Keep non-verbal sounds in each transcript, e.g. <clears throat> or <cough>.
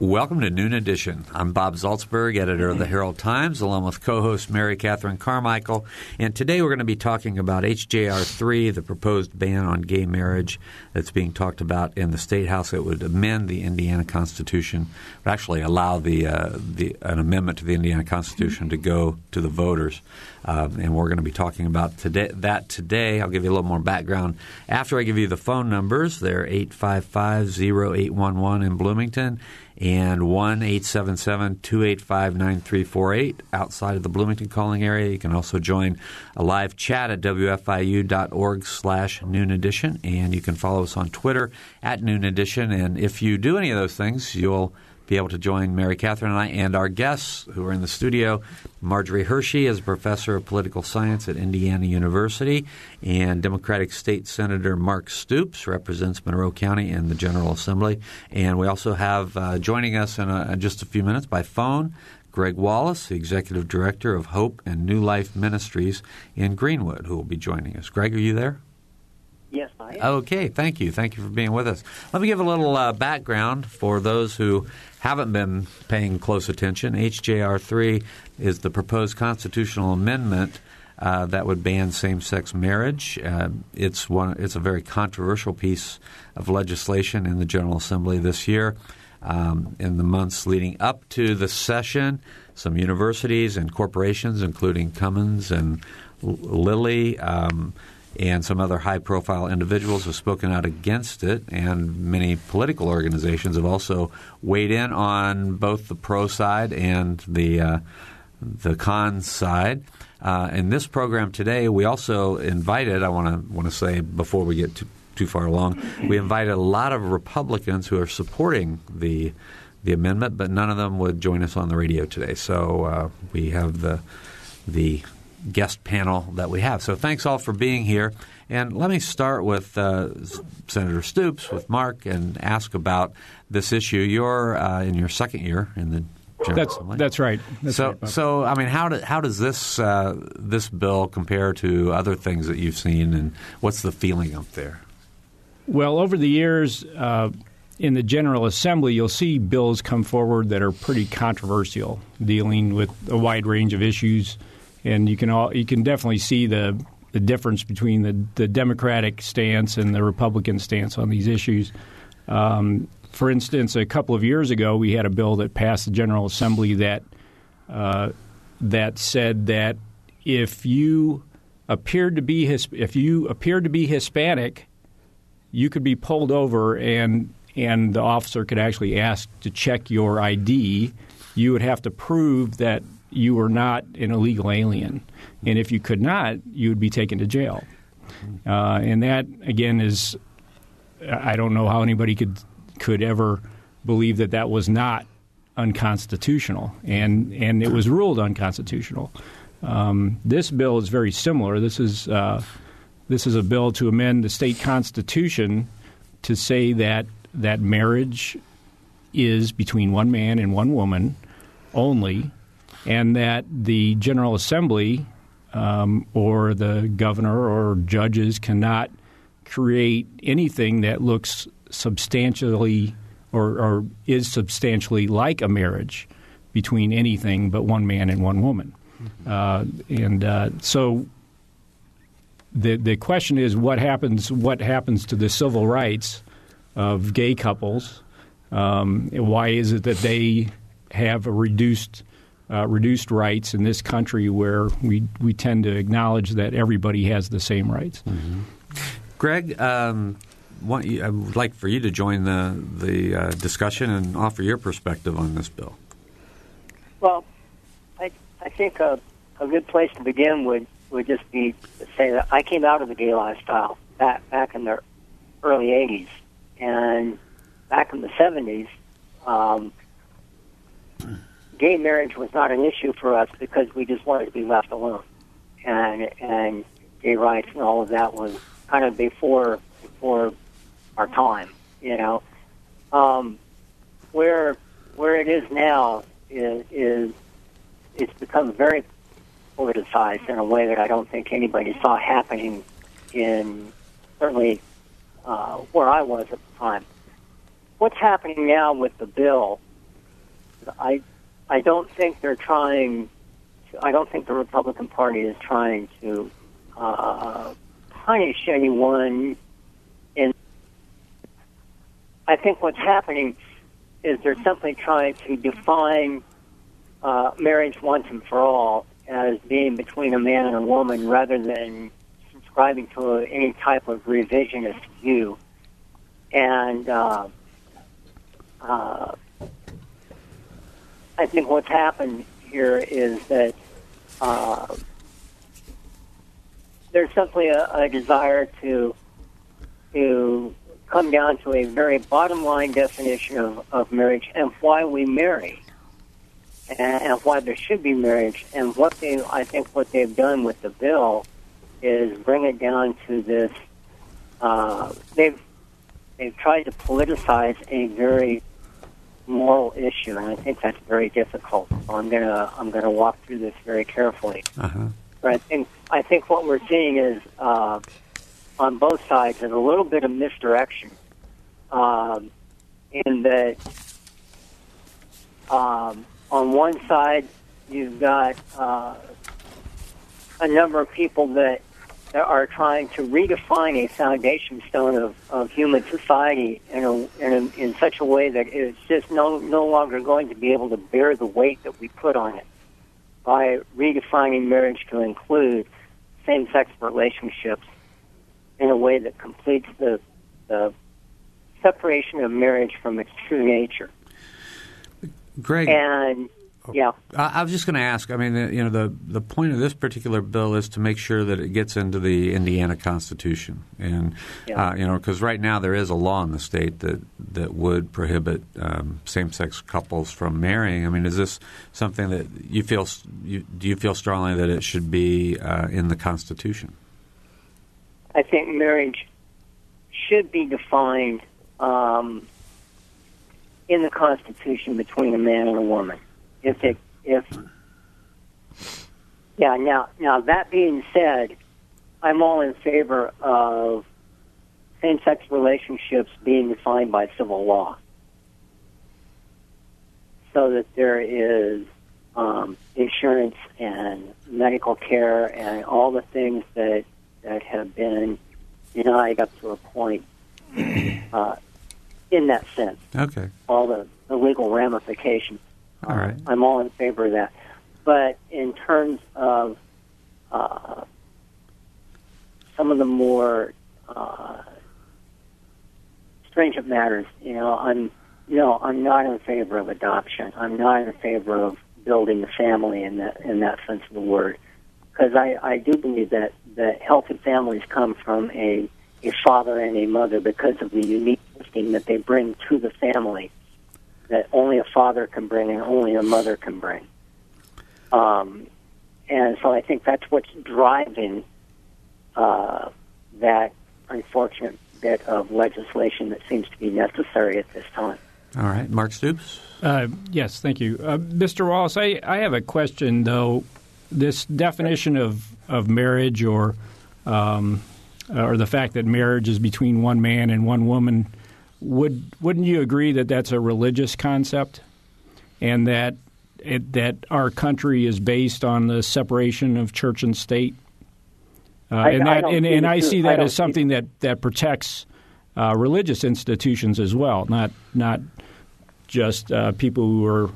Welcome to Noon Edition. I'm Bob Zaltsberg, editor of the Herald Times, along with co-host Mary Catherine Carmichael. And today we're going to be talking about HJR 3, the proposed ban on gay marriage that's being talked about in the State House. It would amend the Indiana Constitution, would actually allow the, uh, the an amendment to the Indiana Constitution to go to the voters. Um, and we're going to be talking about today, that today. I'll give you a little more background after I give you the phone numbers. They're 855 0811 in Bloomington and 1 877 285 9348 outside of the Bloomington calling area. You can also join a live chat at wfiu.org slash noon edition, and you can follow us on Twitter at noon edition. And if you do any of those things, you'll be able to join Mary Catherine and I and our guests who are in the studio. Marjorie Hershey is a professor of political science at Indiana University, and Democratic State Senator Mark Stoops represents Monroe County in the General Assembly. And we also have uh, joining us in, a, in just a few minutes by phone Greg Wallace, the Executive Director of Hope and New Life Ministries in Greenwood, who will be joining us. Greg, are you there? Yes, I am. Okay, thank you. Thank you for being with us. Let me give a little uh, background for those who haven't been paying close attention, HJR 3 is the proposed constitutional amendment uh, that would ban same-sex marriage. Uh, it's one. It's a very controversial piece of legislation in the General Assembly this year. Um, in the months leading up to the session, some universities and corporations, including Cummins and Lilly, um, and some other high profile individuals have spoken out against it, and many political organizations have also weighed in on both the pro side and the, uh, the con side. Uh, in this program today, we also invited, I want to want to say before we get too, too far along, we invited a lot of Republicans who are supporting the the amendment, but none of them would join us on the radio today. So uh, we have the the guest panel that we have. So thanks all for being here. And let me start with uh, Senator Stoops, with Mark, and ask about this issue. You're uh, in your second year in the General that's, Assembly. That's right. That's so, right, so I mean, how, do, how does this uh, this bill compare to other things that you've seen, and what's the feeling up there? Well, over the years, uh, in the General Assembly, you'll see bills come forward that are pretty controversial, dealing with a wide range of issues and you can all you can definitely see the the difference between the the Democratic stance and the Republican stance on these issues. Um, for instance, a couple of years ago, we had a bill that passed the General Assembly that uh, that said that if you appeared to be his, if you appeared to be Hispanic, you could be pulled over and and the officer could actually ask to check your ID. You would have to prove that you were not an illegal alien. And if you could not, you would be taken to jail. Uh, and that, again, is I don't know how anybody could could ever believe that that was not unconstitutional, and and it was ruled unconstitutional. Um, this bill is very similar. This is uh, this is a bill to amend the state constitution to say that that marriage is between one man and one woman only, and that the General Assembly um, or the governor or judges cannot create anything that looks substantially or, or, is substantially like a marriage between anything but one man and one woman. Uh, and uh, so the the question is what happens what happens to the civil rights of gay couples? Um, why is it that they have a reduced uh, reduced rights in this country where we, we tend to acknowledge that everybody has the same rights. Mm-hmm. Greg, um, want you, I would like for you to join the the uh, discussion and offer your perspective on this bill. Well, I I think a, a good place to begin would would just be to say that I came out of the gay lifestyle back back in the early '80s, and back in the '70s, um, gay marriage was not an issue for us because we just wanted to be left alone, and and gay rights and all of that was kind of before before our time, you know. Um, where where it is now is, is it's become very politicized in a way that I don't think anybody saw happening in certainly uh, where I was at the time. What's happening now with the bill? I I don't think they're trying. To, I don't think the Republican Party is trying to uh, punish anyone. In I think what's happening is they're simply trying to define uh, marriage once and for all as being between a man and a woman rather than subscribing to a, any type of revisionist view. And uh, uh, I think what's happened here is that uh, there's simply a, a desire to to come down to a very bottom line definition of, of marriage and why we marry and, and why there should be marriage. And what they, I think, what they've done with the bill is bring it down to this. Uh, they've they've tried to politicize a very moral issue, and I think that's very difficult. So I'm gonna I'm gonna walk through this very carefully. Uh-huh. But I think I think what we're seeing is uh, on both sides is a little bit of misdirection, um, in that um, on one side you've got uh, a number of people that, that are trying to redefine a foundation stone of, of human society in, a, in, a, in such a way that it's just no, no longer going to be able to bear the weight that we put on it by redefining marriage to include same-sex relationships in a way that completes the, the separation of marriage from its true nature. Greg, and yeah, I, I was just going to ask. I mean, the, you know, the the point of this particular bill is to make sure that it gets into the Indiana Constitution, and Yeah. uh, you know, because right now there is a law in the state that that would prohibit um, same-sex couples from marrying. I mean, is this something that you feel? You, do you feel strongly that it should be uh, in the Constitution? I think marriage should be defined um, in the Constitution between a man and a woman. If it, if, yeah. Now, now that being said, I'm all in favor of same-sex relationships being defined by civil law, so that there is um, insurance and medical care and all the things that that have been denied up to a point uh, in that sense. Okay, All the, the legal ramifications. All right. I'm all in favor of that. But in terms of uh, some of the more uh, stringent matters, you know, I'm no, I'm not in favor of adoption. I'm not in favor of building a family in that in that sense of the word, because I, I do believe that that healthy families come from a a father and a mother because of the unique gifting that they bring to the family that only a father can bring and only a mother can bring. Um, and so I think that's what's driving uh, that unfortunate bit of legislation that seems to be necessary at this time. All right, Mark Stoops. Uh, yes, thank you, uh, Mr. Wallace. I, I have a question though. This definition of of marriage, or um, or the fact that marriage is between one man and one woman, would wouldn't you agree that that's a religious concept, and that it, that our country is based on the separation of church and state? Uh, I- and I that, don't and, see and I see that don't as something that, that protects uh, religious institutions as well, not not just uh, people who are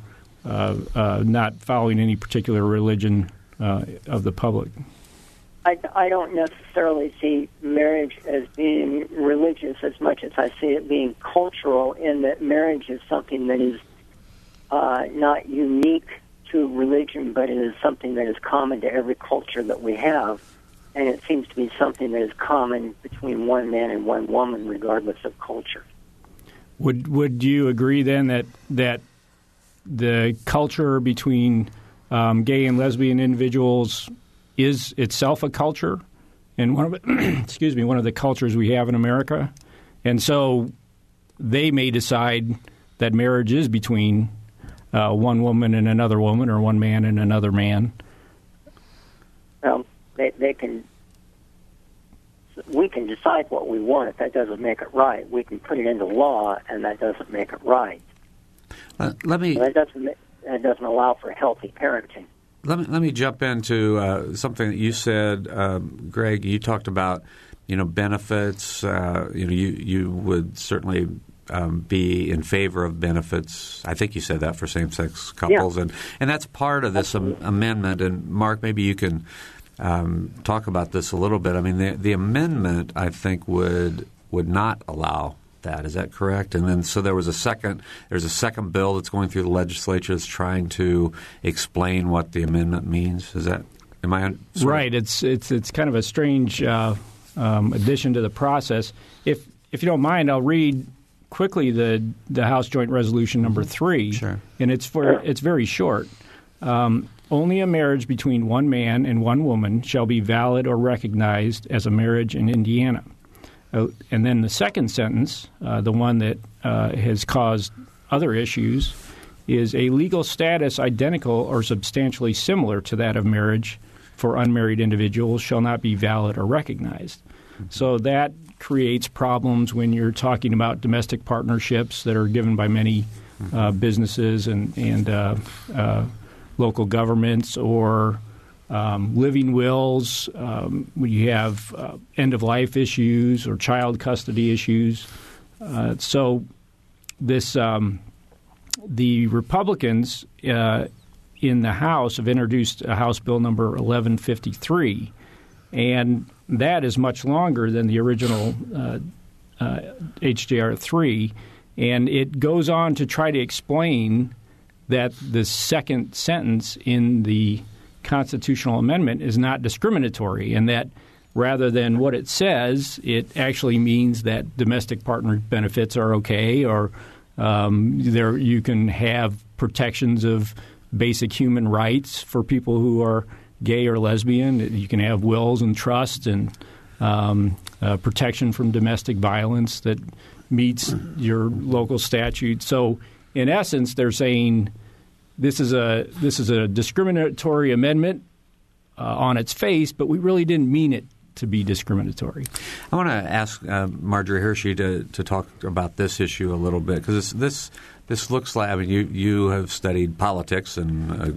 uh, uh, not following any particular religion uh, of the public. I, I don't necessarily see marriage as being religious as much as I see it being cultural, in that marriage is something that is uh, not unique to religion, but it is something that is common to every culture that we have. And it seems to be something that is common between one man and one woman, regardless of culture. Would Would you agree then that that the culture between um, gay and lesbian individuals is itself a culture, and one of <clears throat> excuse me, one of the cultures we have in America, and so they may decide that marriage is between uh, one woman and another woman, or one man and another man. Well, they they can. We can decide what we want. If that doesn't make it right, we can put it into law, and that doesn't make it right. Uh, let me. That doesn't. That doesn't allow for healthy parenting. Let me let me jump into uh, something that you said, um, Greg. You talked about you know benefits. Uh, you know, you you would certainly um, be in favor of benefits. I think you said that for same-sex couples, Yeah. and and that's part of this am- amendment. And Mark, maybe you can um, talk about this a little bit. I mean, the the amendment I think would would not allow that. Is that correct? And then so there was a second. There's a second bill that's going through the legislature that's trying to explain what the amendment means. Is that am I on, of- Right. It's it's it's kind of a strange uh, um, addition to the process. If if you don't mind, I'll read quickly the the House Joint Resolution number three. Sure. And it's for it's very short. Um, only a marriage between one man and one woman shall be valid or recognized as a marriage in Indiana. Uh, and then the second sentence, uh, the one that uh, has caused other issues, is a legal status identical or substantially similar to that of marriage for unmarried individuals shall not be valid or recognized. So that creates problems when you're talking about domestic partnerships that are given by many uh, businesses and, and uh, uh, local governments or um, living wills, um, when you have uh, end of life issues or child custody issues. Uh, so, this um, the Republicans uh, in the House have introduced House Bill number 1153, and that is much longer than the original uh, uh, HJR 3, and it goes on to try to explain that the second sentence in the constitutional amendment is not discriminatory, and that rather than what it says, it actually means that domestic partner benefits are okay, or um, there you can have protections of basic human rights for people who are gay or lesbian. You can have wills and trusts and um, uh, protection from domestic violence that meets your local statute. So, in essence, they're saying this is a this is a discriminatory amendment uh, on its face, but we really didn't mean it to be discriminatory. I want to ask uh, Marjorie Hershey to, to talk about this issue a little bit because this this looks like I mean you you have studied politics and uh,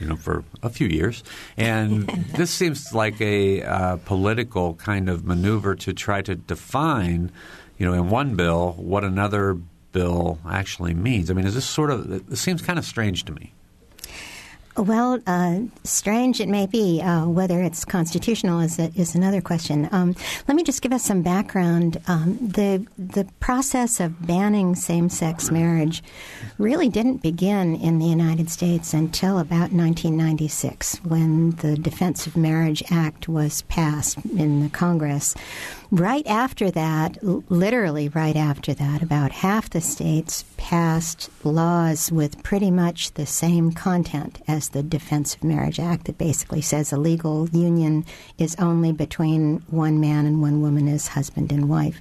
you know for a few years and <laughs> this seems like a uh, political kind of maneuver to try to define you know in one bill what another bill actually means. I mean, is this sort of it seems kind of strange to me. Well, uh, strange it may be. Uh, whether it's constitutional is, is another question. Um, let me just give us some background. Um, the the process of banning same sex marriage really didn't begin in the United States until about 1996, when the Defense of Marriage Act was passed in the Congress. Right after that, literally right after that, about half the states passed laws with pretty much the same content as the Defense of Marriage Act that basically says a legal union is only between one man and one woman as husband and wife.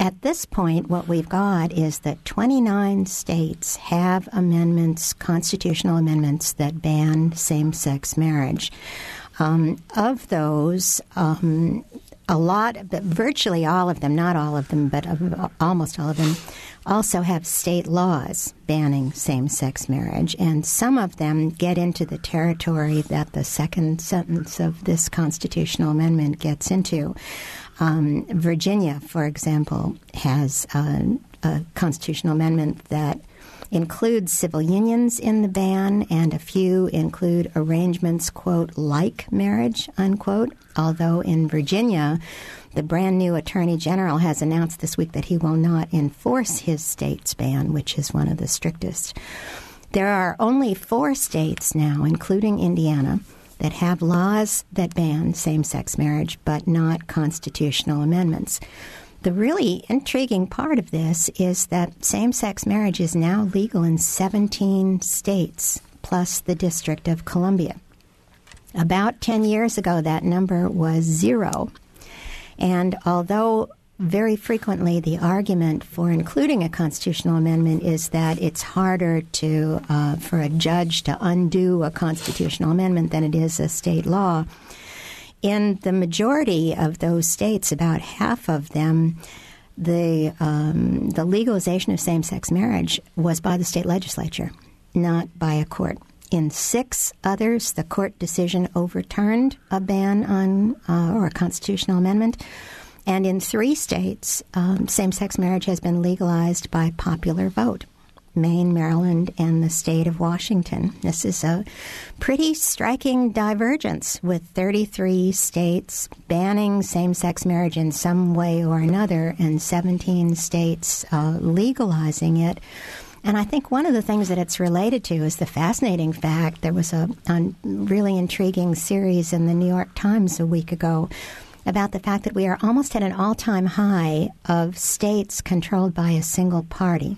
At this point, what we've got is that 29 states have amendments, constitutional amendments, that ban same sex marriage. Um, of those, um, a lot, but virtually all of them, not all of them, but almost all of them, also have state laws banning same sex marriage. And some of them get into the territory that the second sentence of this constitutional amendment gets into. Um, Virginia, for example, has a, a constitutional amendment that include civil unions in the ban, and a few include arrangements, quote, like marriage, unquote. Although in Virginia, the brand new Attorney General has announced this week that he will not enforce his state's ban, which is one of the strictest. There are only four states now, including Indiana, that have laws that ban same sex marriage, but not constitutional amendments. The really intriguing part of this is that same sex marriage is now legal in 17 states, plus the District of Columbia. About 10 years ago, that number was zero. And although very frequently the argument for including a constitutional amendment is that it's harder to uh, for a judge to undo a constitutional amendment than it is a state law. In the majority of those states, about half of them, the um, the legalization of same-sex marriage was by the state legislature, not by a court. In six others, the court decision overturned a ban on uh, or a constitutional amendment. And in three states, um, same sex marriage has been legalized by popular vote. Maine, Maryland, and the state of Washington. This is a pretty striking divergence with 33 states banning same sex marriage in some way or another and 17 states uh, legalizing it. And I think one of the things that it's related to is the fascinating fact there was a, a really intriguing series in the New York Times a week ago about the fact that we are almost at an all time high of states controlled by a single party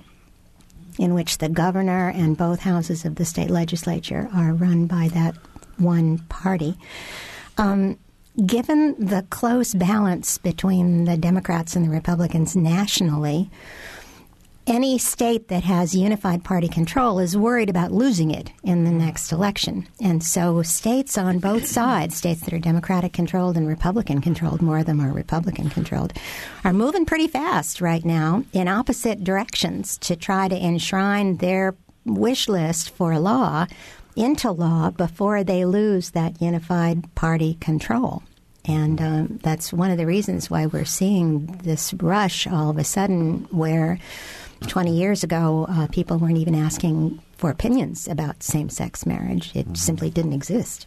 in which the governor and both houses of the state legislature are run by that one party. Um, given the close balance between the Democrats and the Republicans nationally, any state that has unified party control is worried about losing it in the next election. And so states on both sides, states that are Democratic controlled and Republican controlled, more of them are Republican controlled, are moving pretty fast right now in opposite directions to try to enshrine their wish list for law into law before they lose that unified party control. And um, that's one of the reasons why we're seeing this rush all of a sudden where 20 years ago, uh, people weren't even asking for opinions about same sex marriage. It mm-hmm. simply didn't exist.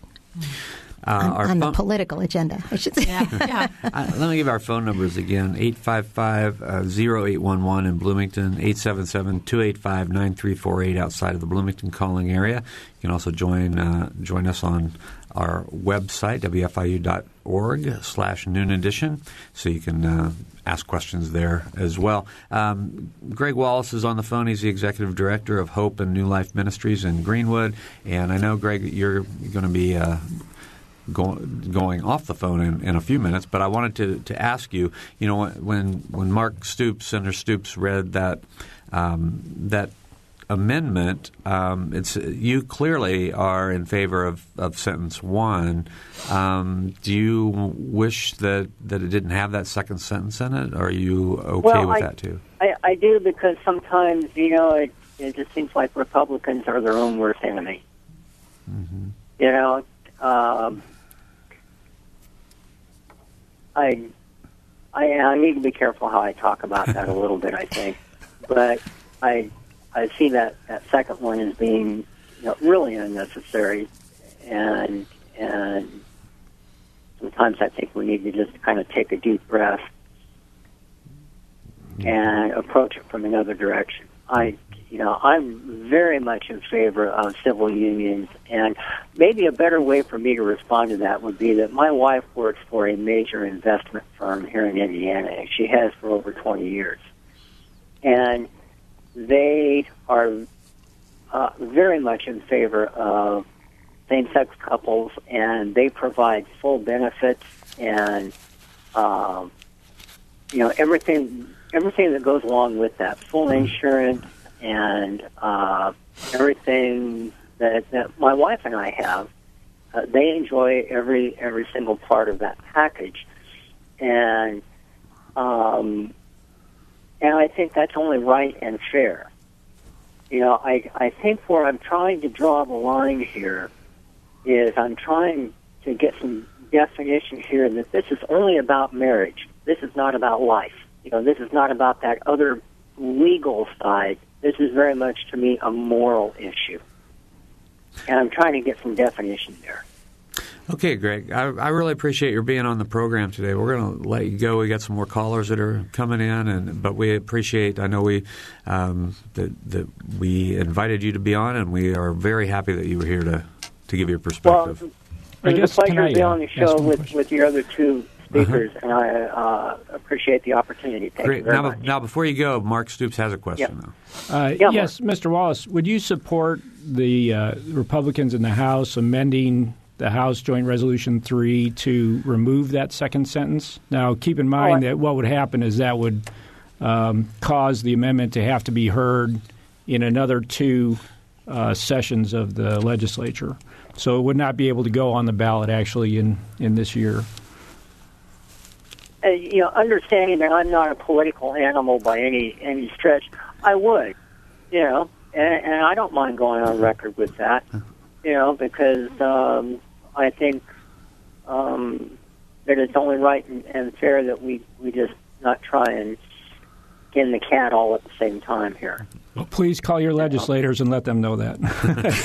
Uh, on, on the political agenda, I should say. Yeah, yeah. <laughs> <laughs> uh, let me give our phone numbers again 855 uh, 0811 in Bloomington, 877 285 9348 outside of the Bloomington calling area. You can also join, uh, join us on our website, wfiu.org slash noon edition, so you can uh, ask questions there as well. Um, Greg Wallace is on the phone. He's the executive director of Hope and New Life Ministries in Greenwood. And I know, Greg, you're going to be uh, go, going off the phone in, in, a few minutes, but I wanted to, to ask you, you know, when, when Mark Stoops, Senator Stoops, read that, um, that amendment, um, it's you clearly are in favor of, of sentence one. Um, do you wish that, that it didn't have that second sentence in it? Or are you okay well, with I, that too? I, I do because sometimes you know it, it just seems like Republicans are their own worst enemy. Mm-hmm. You know, um, I, I I need to be careful how I talk about that a little bit. I think, <laughs> but I I see that that second one as being you know, really unnecessary, and and sometimes I think we need to just kind of take a deep breath hmm. and approach it from another direction. I, you know, I'm very much in favor of civil unions, and maybe a better way for me to respond to that would be that my wife works for a major investment firm here in Indiana, and she has for over 20 years, and they are uh, very much in favor of same-sex couples, and they provide full benefits and um, you know everything everything that goes along with that, full insurance and uh, everything that, that my wife and I have. Uh, they enjoy every every single part of that package, and um, and I think that's only right and fair. You know, I, I think where I'm trying to draw the line here is I'm trying to get some definition here that this is only about marriage. This is not about life. You know, this is not about that other legal side this is very much to me a moral issue, and I'm trying to get some definition there. Okay, Greg. I, I really appreciate your being on the program today. We're going to let you go. We got some more callers that are coming in, and but we appreciate. I know we um, that that we invited you to be on, and we are very happy that you were here to to give your perspective. Well, I it was guess, a pleasure to be uh, on the show with, question? with your other two speakers, and I uh, appreciate the opportunity. Thank Great. very Now, much. now, before you go, Mark Stoops has a question. Yeah. Though. Uh, Yeah, yes, Mr. Wallace, would you support the uh, Republicans in the House amending the House Joint Resolution 3 to remove that second sentence? Now, keep in mind that what would happen is that would um, cause the amendment to have to be heard in another two uh, sessions of the legislature. So it would not be able to go on the ballot actually in, in this year. uh, you know, understanding that I'm not a political animal by any any stretch, I would, you know, and, and I don't mind going on record with that, you know, because um, I think um, that it's only right and, and fair that we we just not try and skin the cat all at the same time here. Well, please call your legislators and let them know that.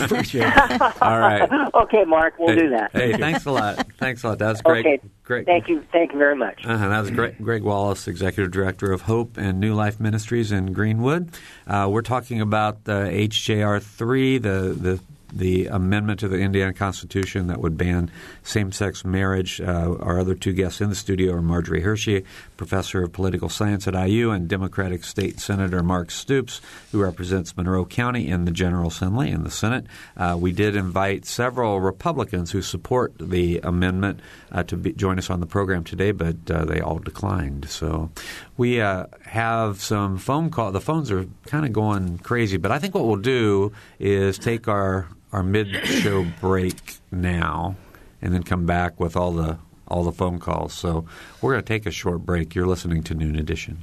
<laughs> Appreciate it. <laughs> All right. okay, Mark, we'll hey, do that. Hey, thanks a lot. Thanks a lot. That was great. Okay. Great. Thank you. Thank you very much. Uh-huh, that was Greg, Greg Wallace, Executive Director of Hope and New Life Ministries in Greenwood. Uh, we're talking about the HJR three, the the the amendment to the Indiana Constitution that would ban same-sex marriage. Uh, our other two guests in the studio are Marjorie Hershey, professor of political science at IU, and Democratic State Senator Mark Stoops, who represents Monroe County in the General Assembly in the Senate. Uh, we did invite several Republicans who support the amendment uh, to be, join us on the program today, but uh, they all declined. So we uh, have some phone call. The phones are kind of going crazy, but I think what we'll do is take our our mid-show break now, and then come back with all the all the phone calls. So we're going to take a short break. You're listening to Noon Edition.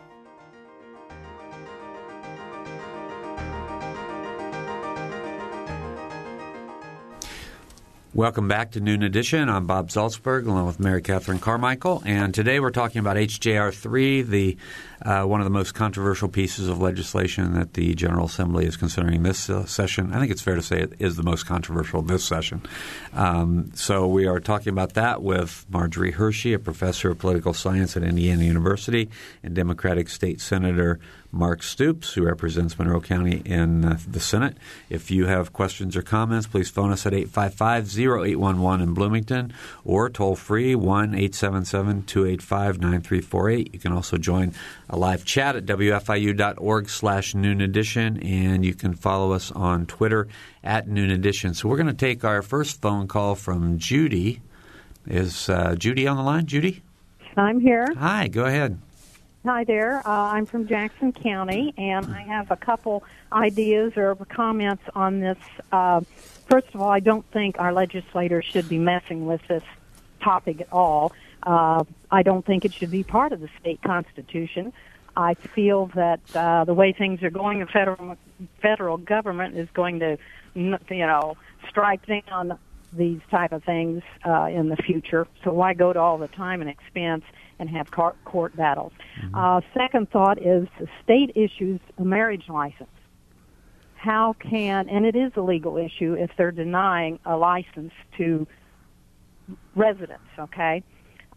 Welcome back to Noon Edition. I'm Bob Zaltsberg, along with Mary Catherine Carmichael, and today we're talking about HJR three, the uh, one of the most controversial pieces of legislation that the General Assembly is considering this uh, session. I think it's fair to say it is the most controversial this session. Um, so we are talking about that with Marjorie Hershey, a professor of political science at Indiana University, and Democratic State Senator Mark Stoops, who represents Monroe County in uh, the Senate. If you have questions or comments, please phone us at 855-0811 in Bloomington or toll free 1-877-285-9348. You can also join a live chat at wfiu.org slash noon edition, and you can follow us on Twitter at noon edition. So we're going to take our first phone call from Judy. Is uh, Judy on the line? Judy? I'm here. Hi, go ahead. Hi there. Uh, I'm from Jackson County, and I have a couple ideas or comments on this. Uh, first of all, I don't think our legislators should be messing with this topic at all. Uh, I don't think it should be part of the state constitution. I feel that uh, the way things are going, the federal federal government is going to, you know, strike down these type of things uh, in the future. So why go to all the time and expense and have court, court battles? Mm-hmm. Uh, second thought is the state issues a marriage license. How can, and it is a legal issue if they're denying a license to residents, okay?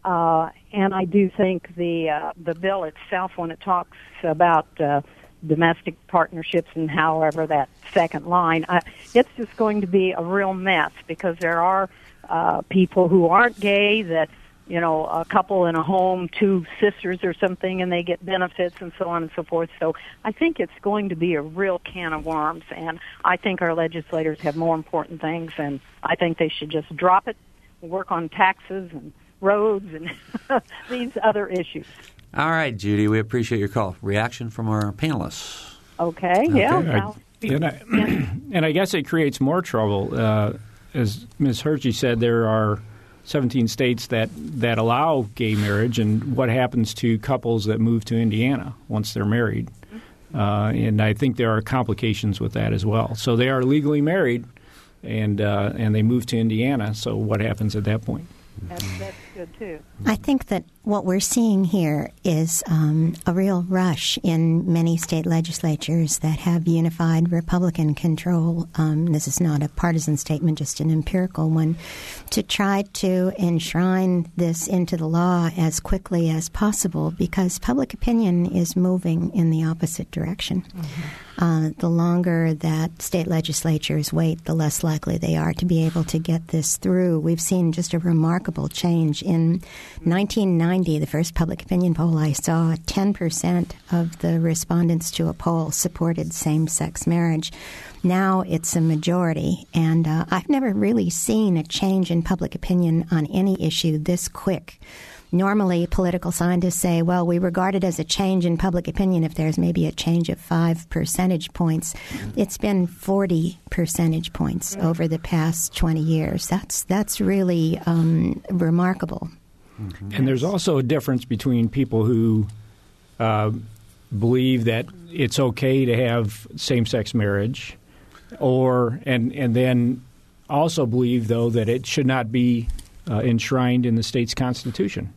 Uh, and I do think the uh, the bill itself, when it talks about uh, domestic partnerships and however that second line, uh, it's just going to be a real mess because there are uh, people who aren't gay that you know, a couple in a home, two sisters or something, and they get benefits and so on and so forth. So I think it's going to be a real can of worms, and I think our legislators have more important things, and I think they should just drop it, work on taxes and roads and <laughs> these other issues. All right, Judy, we appreciate your call. Reaction from our panelists. Okay, okay. yeah. I, and, I, <clears throat> <clears throat> and I guess it creates more trouble. Uh, as Ms. Hershey said, there are 17 states that, that allow gay marriage, and what happens to couples that move to Indiana once they're married. Uh, and I think there are complications with that as well. So they are legally married, and uh, and they move to Indiana. So what happens at that point? That's, that's good too. I think that what we're seeing here is um, a real rush in many state legislatures that have unified Republican control. Um, this is not a partisan statement, just an empirical one, to try to enshrine this into the law as quickly as possible because public opinion is moving in the opposite direction. Mm-hmm. Uh, the longer that state legislatures wait, the less likely they are to be able to get this through. We've seen just a remarkable change. In 1990, the first public opinion poll I saw, 10% of the respondents to a poll supported same sex marriage. Now it's a majority, and uh, I've never really seen a change in public opinion on any issue this quick normally political scientists say, well, we regard it as a change in public opinion if there's maybe a change of five percentage points. It's been 40 percentage points over the past 20 years. That's, that's really um, remarkable. Mm-hmm. And there's also a difference between people who uh, believe that it's okay to have same sex marriage, or and and then also believe though that it should not be uh, enshrined in the state's constitution.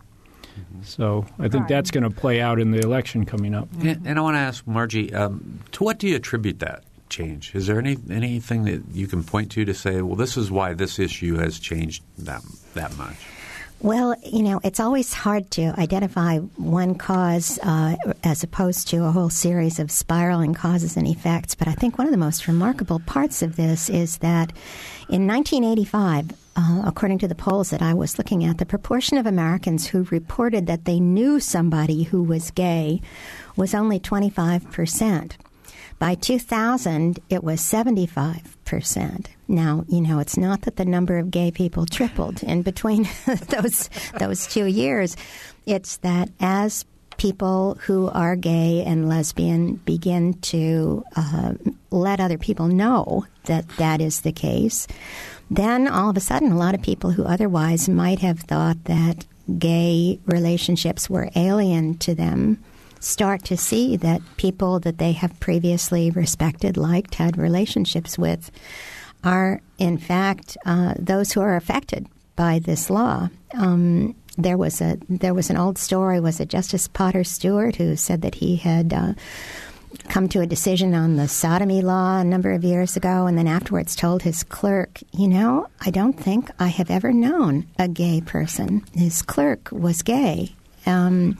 Mm-hmm. So I think right. that's going to play out in the election coming up. And, and I want to ask Margie, um, to what do you attribute that change? Is there any anything that you can point to to say, well, this is why this issue has changed that that much? Well, you know, it's always hard to identify one cause uh, as opposed to a whole series of spiraling causes and effects. But I think one of the most remarkable parts of this is that in 1985, uh, according to the polls that I was looking at, the proportion of Americans who reported that they knew somebody who was gay was only 25 percent. By 2000, it was 75%. Now, you know, it's not that the number of gay people tripled in between <laughs> those those two years. It's that as people who are gay and lesbian begin to uh, let other people know that that is the case, then all of a sudden, a lot of people who otherwise might have thought that gay relationships were alien to them start to see that people that they have previously respected, liked, had relationships with are, in fact, uh, those who are affected by this law. Um, there was a there was an old story. Was it Justice Potter Stewart who said that he had uh, come to a decision on the sodomy law a number of years ago, and then afterwards told his clerk, "You know, I don't think I have ever known a gay person." His clerk was gay. Um,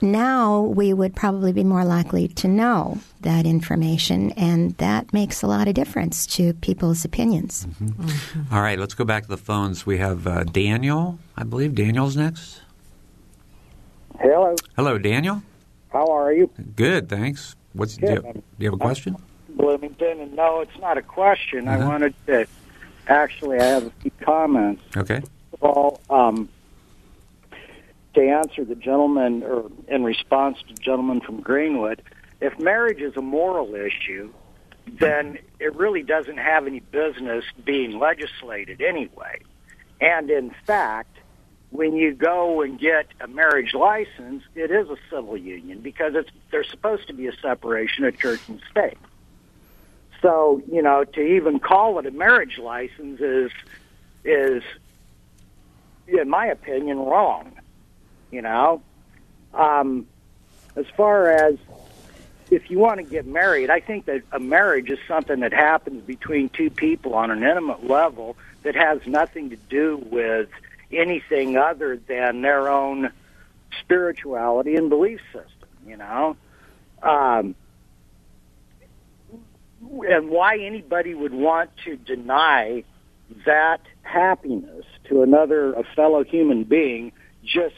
now we would probably be more likely to know that information, and that makes a lot of difference to people's opinions. Mm-hmm. Mm-hmm. All right, let's go back to the phones. We have uh, Daniel, I believe. Daniel's next. Hello. Hello, Daniel. How are you? Good, thanks. What's do you, do you, have a question? Bloomington, and no, it's not a question. Uh-huh. I wanted to actually. I have a few comments. Okay. First of all, um, to answer the gentleman, or in response to the gentleman from Greenwood, if marriage is a moral issue, then it really doesn't have any business being legislated anyway. And in fact, when you go and get a marriage license, it is a civil union because it's there's supposed to be a separation of church and state. So, you know, to even call it a marriage license is is in my opinion wrong you know. Um, as far as if you want to get married, I think that a marriage is something that happens between two people on an intimate level that has nothing to do with anything other than their own spirituality and belief system. You know, um, and why anybody would want to deny that happiness to another a fellow human being just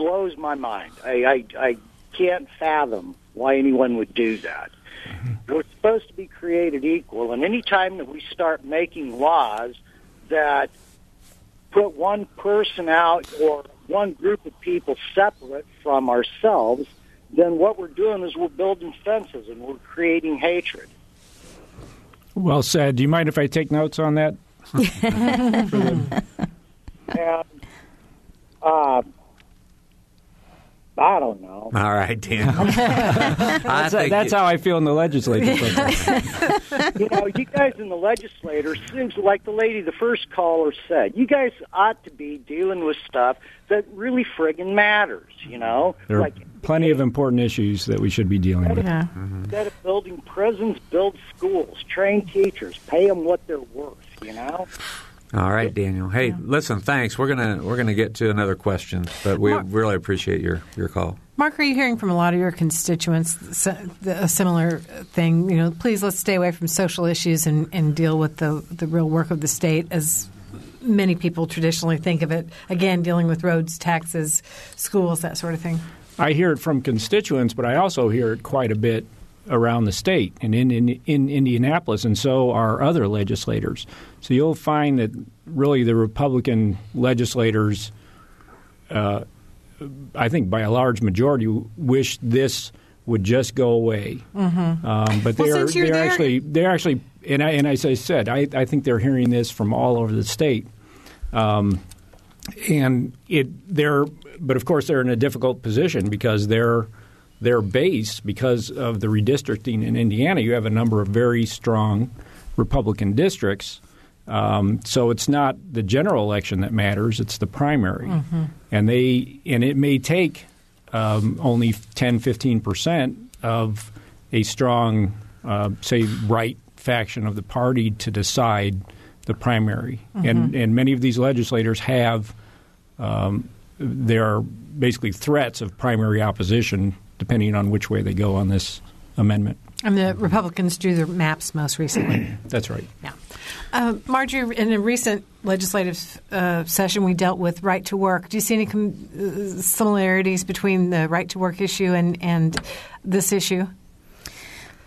blows my mind. I I, I can't fathom why anyone would do that. Mm-hmm. We're supposed to be created equal, and any time that we start making laws that put one person out or one group of people separate from ourselves, then what we're doing is we're building fences and we're creating hatred. Well said. Do you mind if I take notes on that? <laughs> and, uh, I don't know. <laughs> All right, Dan. <laughs> that's, that's how I feel in the legislature. <laughs> you know, you guys in the legislature seems like the lady, the first caller said, you guys ought to be dealing with stuff that really friggin' matters. You know, there like, are plenty of important issues that we should be dealing with. Yeah. Mm-hmm. Instead of building prisons, build schools, train teachers, pay them what they're worth. You know. All right, Daniel. Hey, yeah. listen, thanks. We're gonna we're gonna get to another question, but we Mark, really appreciate your your call. Mark, are you hearing from a lot of your constituents a similar thing? You know, please let's stay away from social issues and, and deal with the the real work of the state as many people traditionally think of it. Again, dealing with roads, taxes, schools, that sort of thing. I hear it from constituents, but I also hear it quite a bit around the state and in, in, in Indianapolis, and so are other legislators. So you'll find that really the Republican legislators, uh, I think by a large majority, wish this would just go away. Mm-hmm. Um, but well, they're, they're actually they're actually and, I, and as I said, I, I think they're hearing this from all over the state. Um, and it they're but of course they're in a difficult position because they're their base because of the redistricting in Indiana. You have a number of very strong Republican districts. Um, so it's not the general election that matters; it's the primary, mm-hmm. and they and it may take um, only 10, 15 percent of a strong, uh, say, right faction of the party to decide the primary, mm-hmm. and and many of these legislators have um, there are basically threats of primary opposition depending on which way they go on this amendment. And the Republicans drew their maps most recently. <clears throat> That's right. Yeah. Uh, Marjorie, in a recent legislative uh, session, we dealt with right to work. Do you see any com- uh, similarities between the right to work issue and, and this issue?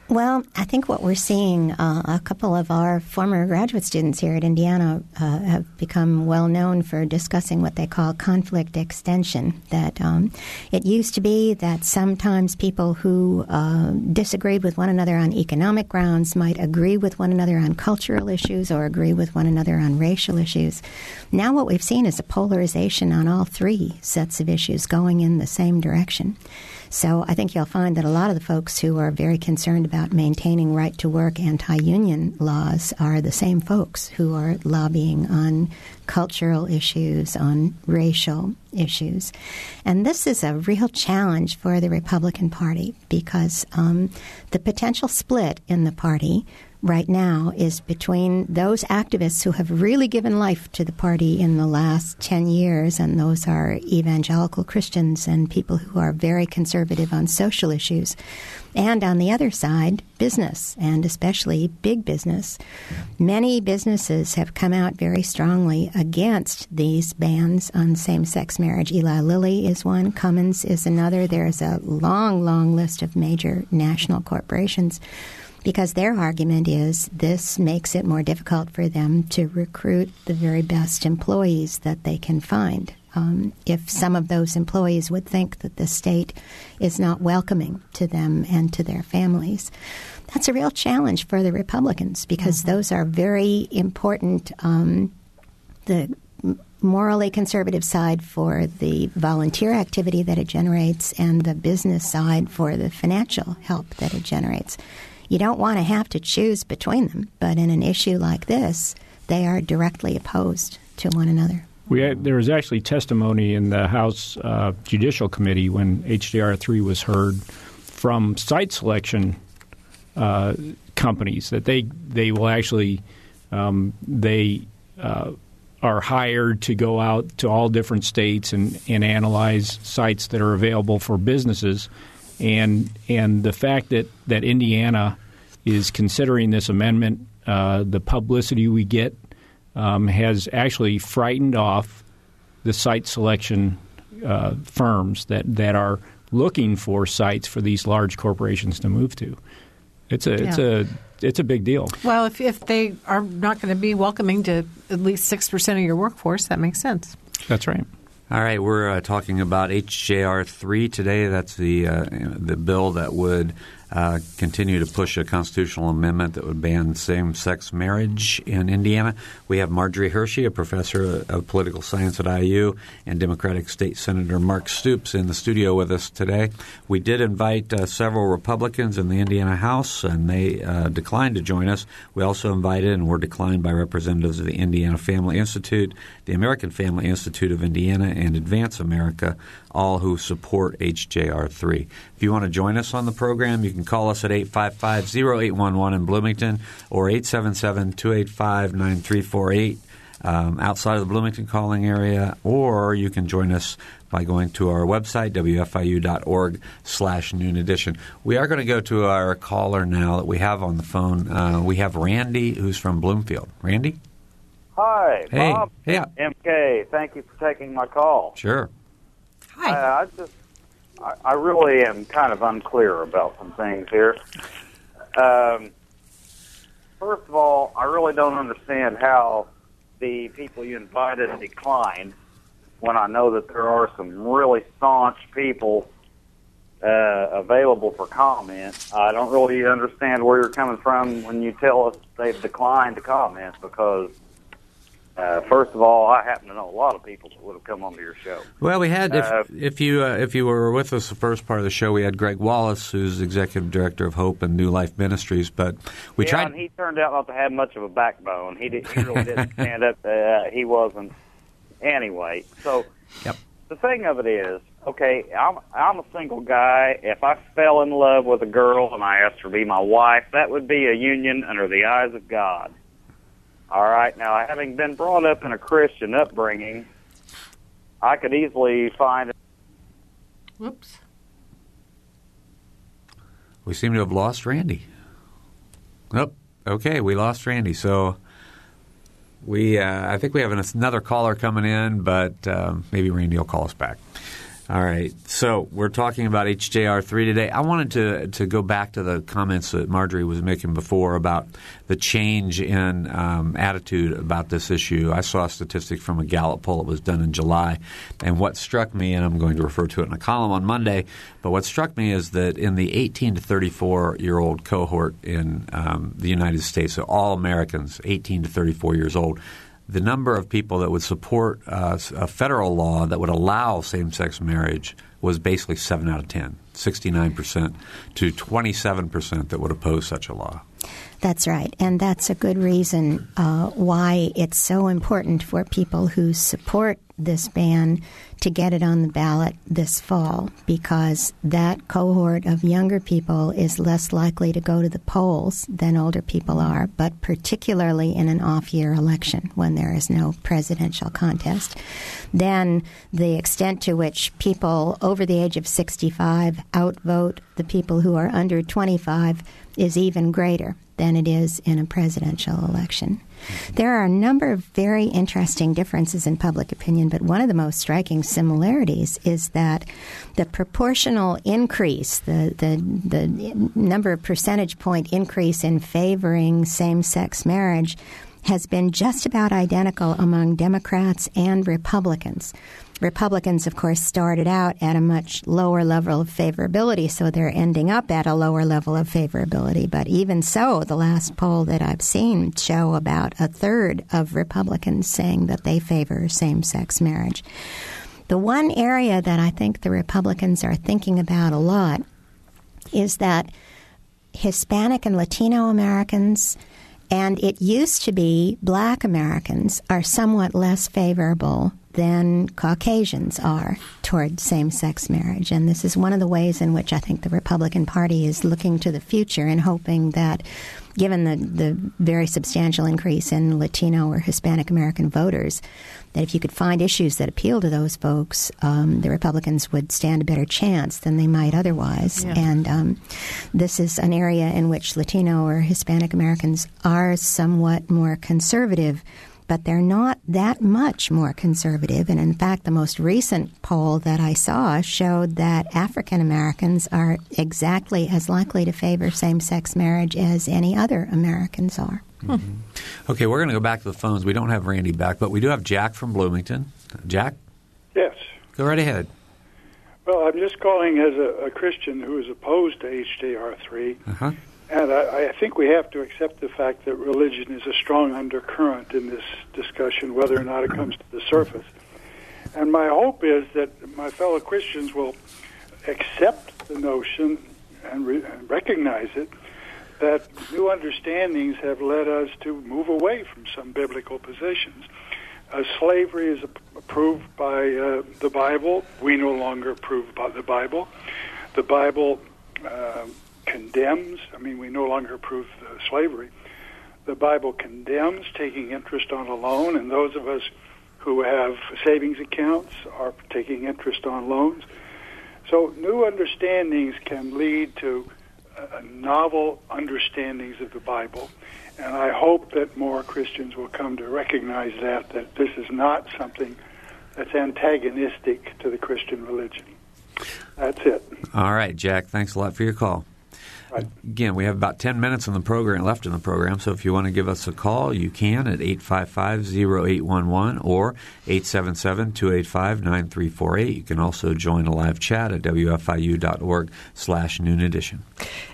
Well, I think what we're seeing, uh, a couple of our former graduate students here at Indiana uh, have become well known for discussing what they call conflict extension. That um, it used to be that sometimes people who uh, disagreed with one another on economic grounds might agree with one another on cultural issues or agree with one another on racial issues. Now, what we've seen is a polarization on all three sets of issues going in the same direction. So I think you'll find that a lot of the folks who are very concerned about maintaining right to work anti union laws are the same folks who are lobbying on cultural issues, on racial issues. And this is a real challenge for the Republican Party because um, the potential split in the party right now is between those activists who have really given life to the party in the last 10 years, and those are evangelical Christians and people who are very conservative on social issues. And on the other side, business, and especially big business. Many businesses have come out very strongly against these bans on same sex marriage. Eli Lilly is one, Cummins is another. There's a long, long list of major national corporations because their argument is this makes it more difficult for them to recruit the very best employees that they can find. Um, if some of those employees would think that the state is not welcoming to them and to their families. That's a real challenge for the Republicans because mm-hmm. those are very important. Um, the morally conservative side for the volunteer activity that it generates and the business side for the financial help that it generates. You don't want to have to choose between them, but in an issue like this, they are directly opposed to one another. Had, there was actually testimony in the House uh, Judicial Committee when HJR 3 was heard from site selection uh, companies that they they will actually um, they uh, are hired to go out to all different states and, and analyze sites that are available for businesses. And and the fact that, that Indiana is considering this amendment, uh, the publicity we get um, has actually frightened off the site selection uh, firms that, that are looking for sites for these large corporations to move to. It's a it's a it's a big deal. Well, if if they are not going to be welcoming to at least six percent of your workforce, that makes sense. That's right. All right, we're uh, talking about HJR three today. That's the uh, the bill that would uh, continue to push a constitutional amendment that would ban same sex marriage in Indiana. We have Marjorie Hershey, a professor of political science at IU, and Democratic State Senator Mark Stoops in the studio with us today. We did invite uh, several Republicans in the Indiana House, and they uh, declined to join us. We also invited and were declined by representatives of the Indiana Family Institute, the American Family Institute of Indiana, and Advance America, all who support HJR 3. If you want to join us on the program, you can call us at 855 0811 in Bloomington or 877 285 9348 um, outside of the Bloomington calling area, or you can join us by going to our website, wfiu.org slash noon edition. We are going to go to our caller now that we have on the phone. Uh, we have Randy, who's from Bloomfield. Randy? Hi, Hey. Bob. Yeah. MK, thank you for taking my call. Sure. Hi. I, I just, I, I really am kind of unclear about some things here. Um, first of all, I really don't understand how the people you invited declined when I know that there are some really staunch people uh, available for comment. I don't really understand where you're coming from when you tell us they've declined to comment because uh, first of all, I happen to know a lot of people that would have come onto your show. Well, we had if, Uh, if you uh, if you were with us the first part of the show, we had Greg Wallace, who's executive director of Hope and New Life Ministries. But we yeah, tried. and he turned out not to have much of a backbone. He did, he really didn't <laughs> stand up. Uh, he wasn't. Anyway, so Yep. the thing of it is, okay, I'm I'm a single guy. If I fell in love with a girl and I asked her to be my wife, that would be a union under the eyes of God. All right. Now, having been brought up in a Christian upbringing, I could easily find Whoops. We seem to have lost Randy. Nope. Okay, we lost Randy. So we, uh, I think we have another caller coming in, but um, maybe Randy will call us back. All right. So we're talking about HJR three today. I wanted to to go back to the comments that Marjorie was making before about the change in um, attitude about this issue. I saw a statistic from a Gallup poll that was done in July, and what struck me, and I'm going to refer to it in a column on Monday, but what struck me is that in the 18 to 34 year old cohort in um, the United States, so all Americans 18 to 34 years old, the number of people that would support uh, a federal law that would allow same-sex marriage was basically 7 out of 10, 69% to 27% that would oppose such a law. That's right. And that's a good reason uh, why it's so important for people who support this ban to get it on the ballot this fall because that cohort of younger people is less likely to go to the polls than older people are, but particularly in an off year election when there is no presidential contest. Then the extent to which people over the age of 65 outvote the people who are under 25 is even greater than it is in a presidential election. There are a number of very interesting differences in public opinion, but one of the most striking similarities is that the proportional increase, the, the, the number of percentage point increase in favoring same sex marriage, has been just about identical among Democrats and Republicans. Republicans, of course, started out at a much lower level of favorability, so they're ending up at a lower level of favorability. But even so, the last poll that I've seen show about a third of Republicans saying that they favor same sex marriage. The one area that I think the Republicans are thinking about a lot is that Hispanic and Latino Americans and it used to be black Americans are somewhat less favorable than Caucasians are toward same sex marriage. And this is one of the ways in which I think the Republican Party is looking to the future and hoping that, given the, the very substantial increase in Latino or Hispanic American voters, that if you could find issues that appeal to those folks, um, the Republicans would stand a better chance than they might otherwise. Yeah. And um, this is an area in which Latino or Hispanic Americans are somewhat more conservative but they're not that much more conservative. And in fact, the most recent poll that I saw showed that African Americans are exactly as likely to favor same sex marriage as any other Americans are. Okay, we're going to go back to the phones. We don't have Randy back, but we do have Jack from Bloomington. Jack, Yes. go right ahead. Well, I'm just calling as a, a Christian who is opposed to HJR3, Uh-huh. And I, I think we have to accept the fact that religion is a strong undercurrent in this discussion, whether or not it comes to the surface. And my hope is that my fellow Christians will accept the notion and, re- and recognize it that new understandings have led us to move away from some biblical positions. Uh, slavery is approved by uh, the Bible. We no longer approve by the Bible. The Bible uh, condemns. I mean, we no longer approve slavery. The Bible condemns taking interest on a loan, and those of us who have savings accounts are taking interest on loans. So, new understandings can lead to uh, novel understandings of the Bible. And I hope that more Christians will come to recognize that, that this is not something that's antagonistic to the Christian religion. That's it. All right, Jack, thanks a lot for your call. Right. Again, we have about 10 minutes in the program left in the program, so if you want to give us a call, you can at 855-0811 or 877-285-9348. You can also join a live chat at wfiu.org slash noon edition.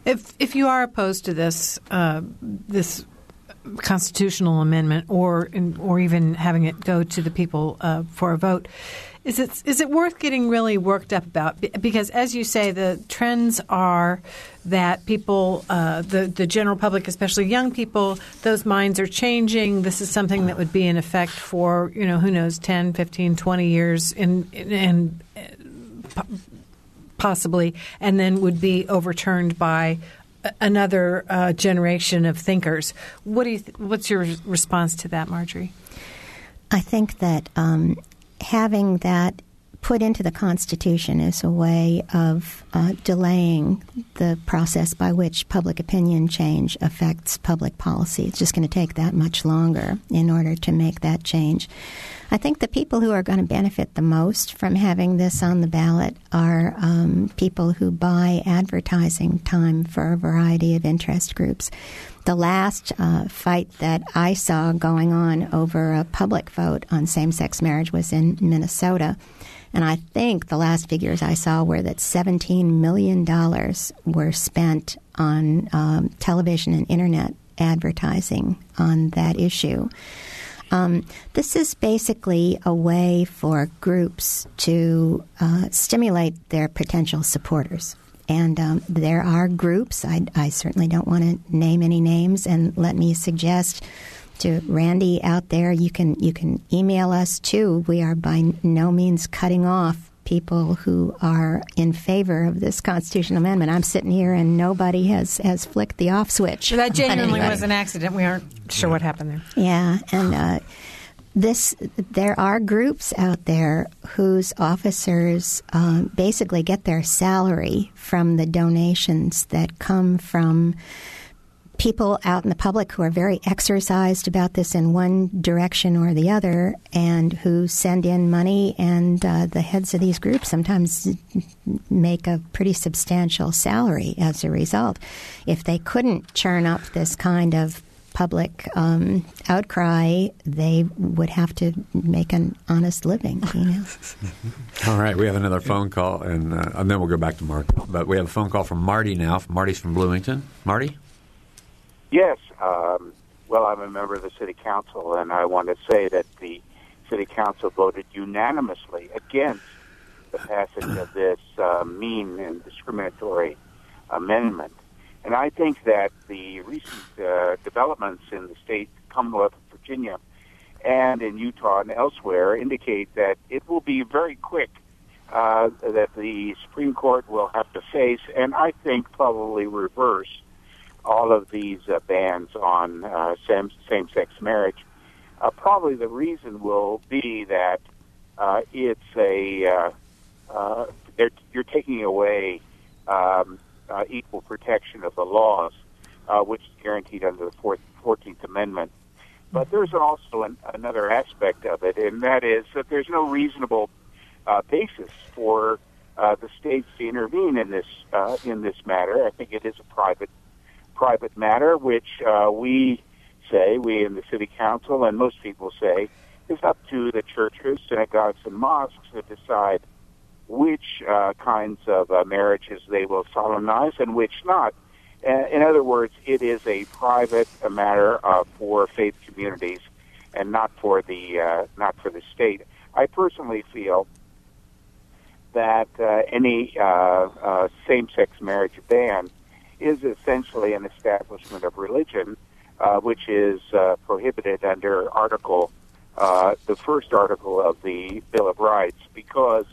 If if you are opposed to this uh, this constitutional amendment, or or even having it go to the people uh, for a vote, is it is it worth getting really worked up about? Because as you say, the trends are that people, uh, the the general public, especially young people, those minds are changing. This is something that would be in effect for you know who knows 10, 15, 20 years, and and possibly, and then would be overturned by another uh, generation of thinkers. What do you? Th- what's your response to that, Marjorie? I think that um, having that put into the Constitution is a way of uh, delaying the process by which public opinion change affects public policy. It's just going to take that much longer in order to make that change. I think the people who are going to benefit the most from having this on the ballot are um, people who buy advertising time for a variety of interest groups. The last uh, fight that I saw going on over a public vote on same sex marriage was in Minnesota. And I think the last figures I saw were that $17 million were spent on um, television and internet advertising on that issue. Um, this is basically a way for groups to uh, stimulate their potential supporters. And um, there are groups, I, I certainly don't want to name any names, and let me suggest to Randy out there, you can you can email us too. We are by no means cutting off people who are in favor of this constitutional amendment. I'm sitting here and nobody has, has flicked the off switch. That genuinely was an accident. We aren't sure what happened there. Yeah, and uh, this there are groups out there whose officers um, basically get their salary from the donations that come from people out in the public who are very exercised about this in one direction or the other and who send in money and uh, the heads of these groups sometimes make a pretty substantial salary as a result if they couldn't churn up this kind of public um, outcry they would have to make an honest living you know <laughs> All right, we have another phone call, and, uh, and then we'll go back to Mark. But we have a phone call from Marty now. Marty's from Bloomington. Marty? Yes. Um, well, I'm a member of the city council, and I want to say that the city council voted unanimously against the passage of this uh, mean and discriminatory amendment. And I think that the recent uh, developments in the state Commonwealth of Virginia and in Utah and elsewhere indicate that it will be very quick uh, that the Supreme Court will have to face, and I think probably reverse all of these uh, bans on uh, same same-sex marriage. Uh, probably the reason will be that uh, it's a uh, uh, you're taking away um, uh, equal protection of the laws, uh, which is guaranteed under the Fourth, 14th Amendment. But there's also an, another aspect of it, and that is that there's no reasonable uh, basis for uh, the states to intervene in this uh, in this matter. I think it is a private private matter, which uh, we say, we in the city council, and most people say, is up to the churches, synagogues, and mosques to decide which uh, kinds of uh, marriages they will solemnize and which not. In other words, it is a private matter uh, for faith communities and not for the uh, not for the state. I personally feel that uh, any uh, uh, same-sex marriage ban is essentially an establishment of religion, uh, which is uh, prohibited under Article uh, the first article of the Bill of Rights, because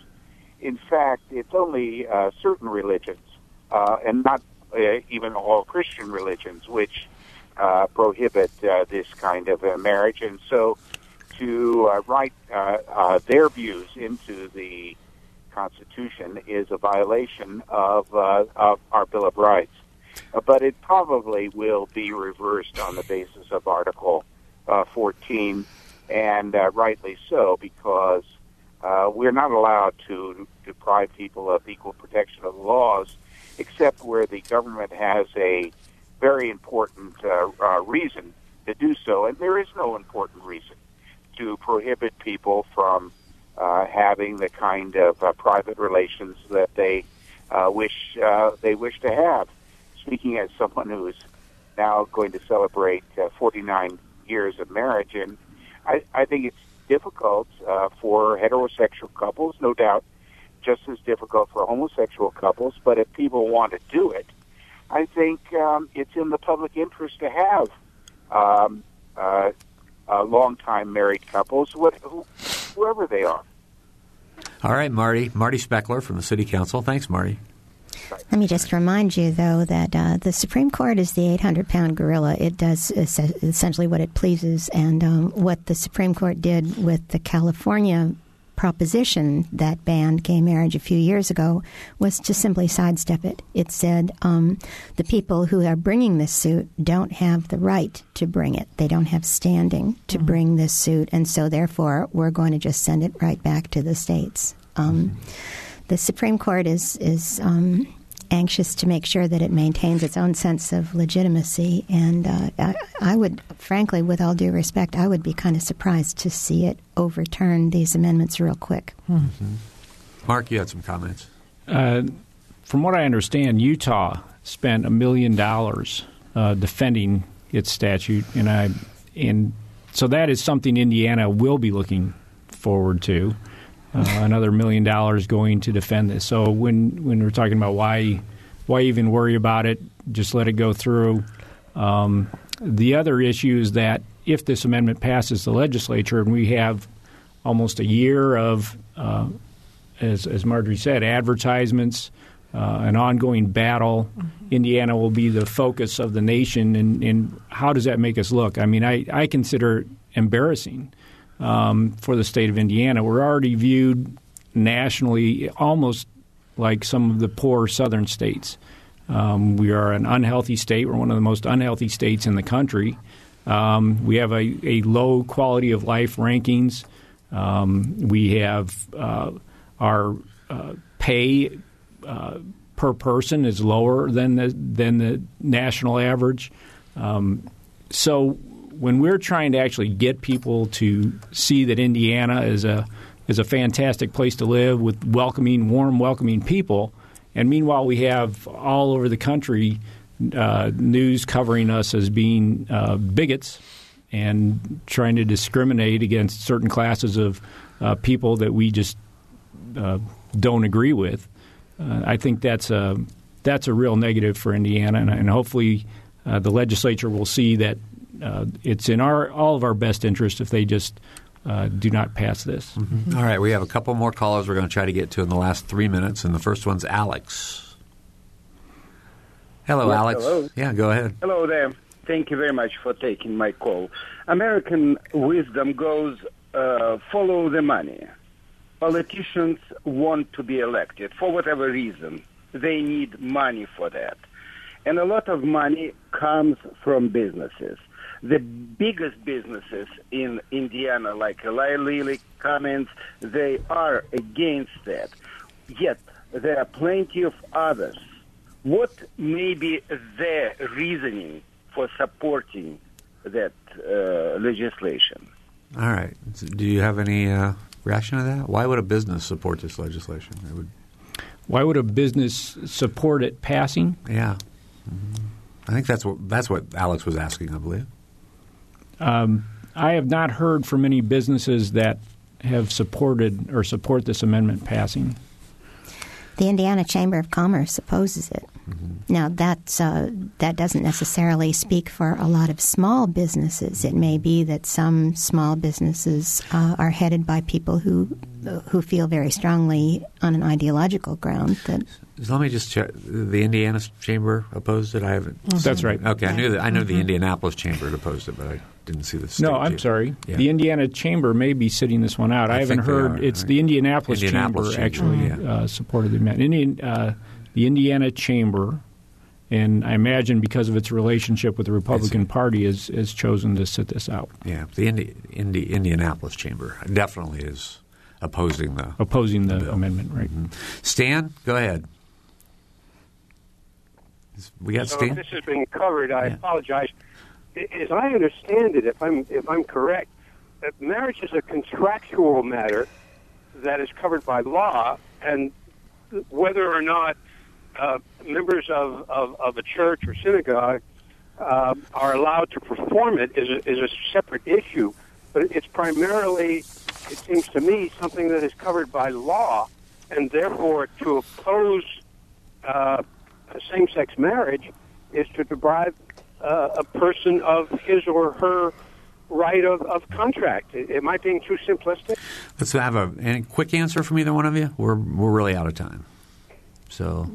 in fact it's only uh, certain religions uh, and not uh, even all Christian religions which uh, prohibit this kind of marriage, and so to write uh, uh, their views into the Constitution is a violation of, uh, of our Bill of Rights. But it probably will be reversed on the basis of Article uh, 14, and uh, rightly so, because uh, we're not allowed to deprive people of equal protection of the laws, except where the government has a very important reason to do so, and there is no important reason to prohibit people from uh, having the kind of uh, private relations that they uh, wish they wish to have. Speaking as someone who is now going to celebrate uh, 49 years of marriage, and I, I think it's difficult uh, for heterosexual couples, no doubt, just as difficult for homosexual couples. But if people want to do it, I think um, it's in the public interest to have um, uh, uh, long-time married couples, whoever they are. All right, Marty. Marty Spechler from the City Council. Thanks, Marty. Let me just remind you, though, that uh, the Supreme Court is the 800 pound gorilla. It does essentially what it pleases. And um, what the Supreme Court did with the California proposition that banned gay marriage a few years ago was to simply sidestep it. It said um, the people who are bringing this suit don't have the right to bring it. They don't have standing to mm-hmm. bring this suit, and so therefore we're going to just send it right back to the states. Um, mm-hmm. The Supreme Court is is um, anxious to make sure that it maintains its own sense of legitimacy. And uh, I, I, would, frankly, with all due respect, I would be kind of surprised to see it overturn these amendments real quick. Mm-hmm. Mark, you had some comments. Uh, from what I understand, Utah spent a million dollars uh, defending its statute, and I and so that is something Indiana will be looking forward to uh, another million dollars going to defend this. So when when we're talking about why why even worry about it, just let it go through. Um, the other issue is that if this amendment passes the legislature and we have almost a year of, uh, as, as Marjorie said, advertisements, uh, an ongoing battle. Mm-hmm. Indiana will be the focus of the nation, and, and, how does that make us look? I mean, I, I consider it embarrassing um, for the state of Indiana. We're already viewed nationally almost like some of the poor southern states. Um, we are an unhealthy state. We're one of the most unhealthy states in the country. Um, we have a, a, low quality of life rankings. Um, we have uh, our uh, pay uh, per person is lower than the than the national average. Um, so when we're trying to actually get people to see that Indiana is a is a fantastic place to live with welcoming, warm, welcoming people, and meanwhile we have all over the country uh, news covering us as being uh, bigots and trying to discriminate against certain classes of uh, people that we just uh, don't agree with. Uh, I think that's a that's a real negative for Indiana, and, and hopefully uh, the legislature will see that uh, it's in our all of our best interest if they just uh, do not pass this. Mm-hmm. All right, we have a couple more callers we're going to try to get to in the last three minutes, and the first one's Alex. Hello, Yes, Alex. hello. Yeah, go ahead. Hello there. Thank you very much for taking my call. American wisdom goes uh, follow the money. Politicians want to be elected for whatever reason. They need money for that. And a lot of money comes from businesses. The biggest businesses in Indiana, like Eli Lilly, Cummins, they are against that. Yet there are plenty of others. What may be their reasoning for supporting that uh, legislation? All right. Do you have any uh, reaction to that? Why would a business support this legislation? It would. Why would a business support it passing? Yeah. Mhm. I think that's what that's what Alex was asking. I believe. Um, I have not heard from any businesses that have supported or support this amendment passing. The Indiana Chamber of Commerce opposes it. Now, that's, uh, that doesn't necessarily speak for a lot of small businesses. It may be that some small businesses uh, are headed by people who who feel very strongly on an ideological ground that So let me just check. The Indiana Chamber opposed it. I haven't. That's right. Okay, I knew that. I know the Mhm. Indianapolis Chamber had opposed it, but I didn't see the. State No, I'm chamber. sorry. Yeah. The Indiana Chamber may be sitting this one out. I, I haven't heard. are, It's right. the Indianapolis, Indianapolis Chamber, Chamber, actually uh, supported the amendment. Indian, uh, the Indiana Chamber, and I imagine because of its relationship with the Republican Party, has has chosen to sit this out, Yeah, the Indi- Indi- Indianapolis Chamber definitely is opposing the opposing the, bill. amendment. Right. Stan, go ahead. We got so Stan. if this has been covered, I apologize. As I understand it, if I'm if I'm correct, marriage is a contractual matter that is covered by law, and whether or not uh, members of, of, of a church or synagogue uh, are allowed to perform it is a, is a separate issue. But it's primarily, it seems to me, something that is covered by law, and therefore to oppose uh, same-sex marriage is to deprive uh, a person of his or her right of, of contract. Am I being too simplistic? Let's have a any quick answer from either one of you. We're we're really out of time. So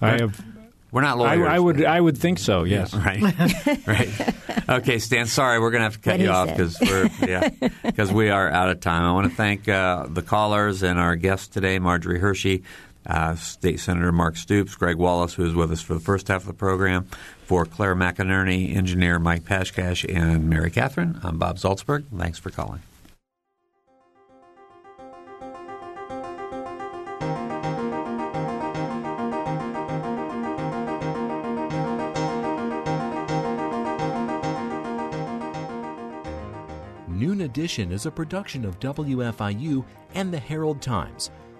I have. We're not I, lawyers. I would. I would think so. Yes. Right. <laughs> right. Okay, Stan. Sorry, we're going to have to cut What you off because we're yeah because we are out of time. I want to thank uh, the callers and our guests today, Marjorie Hershey, uh, State Senator Mark Stoops, Greg Wallace, who was with us for the first half of the program, for Claire McInerney, engineer Mike Pashkash, and Mary Catherine. I'm Bob Zaltsberg. Thanks for calling. Noon Edition is a production of WFIU and the Herald Times.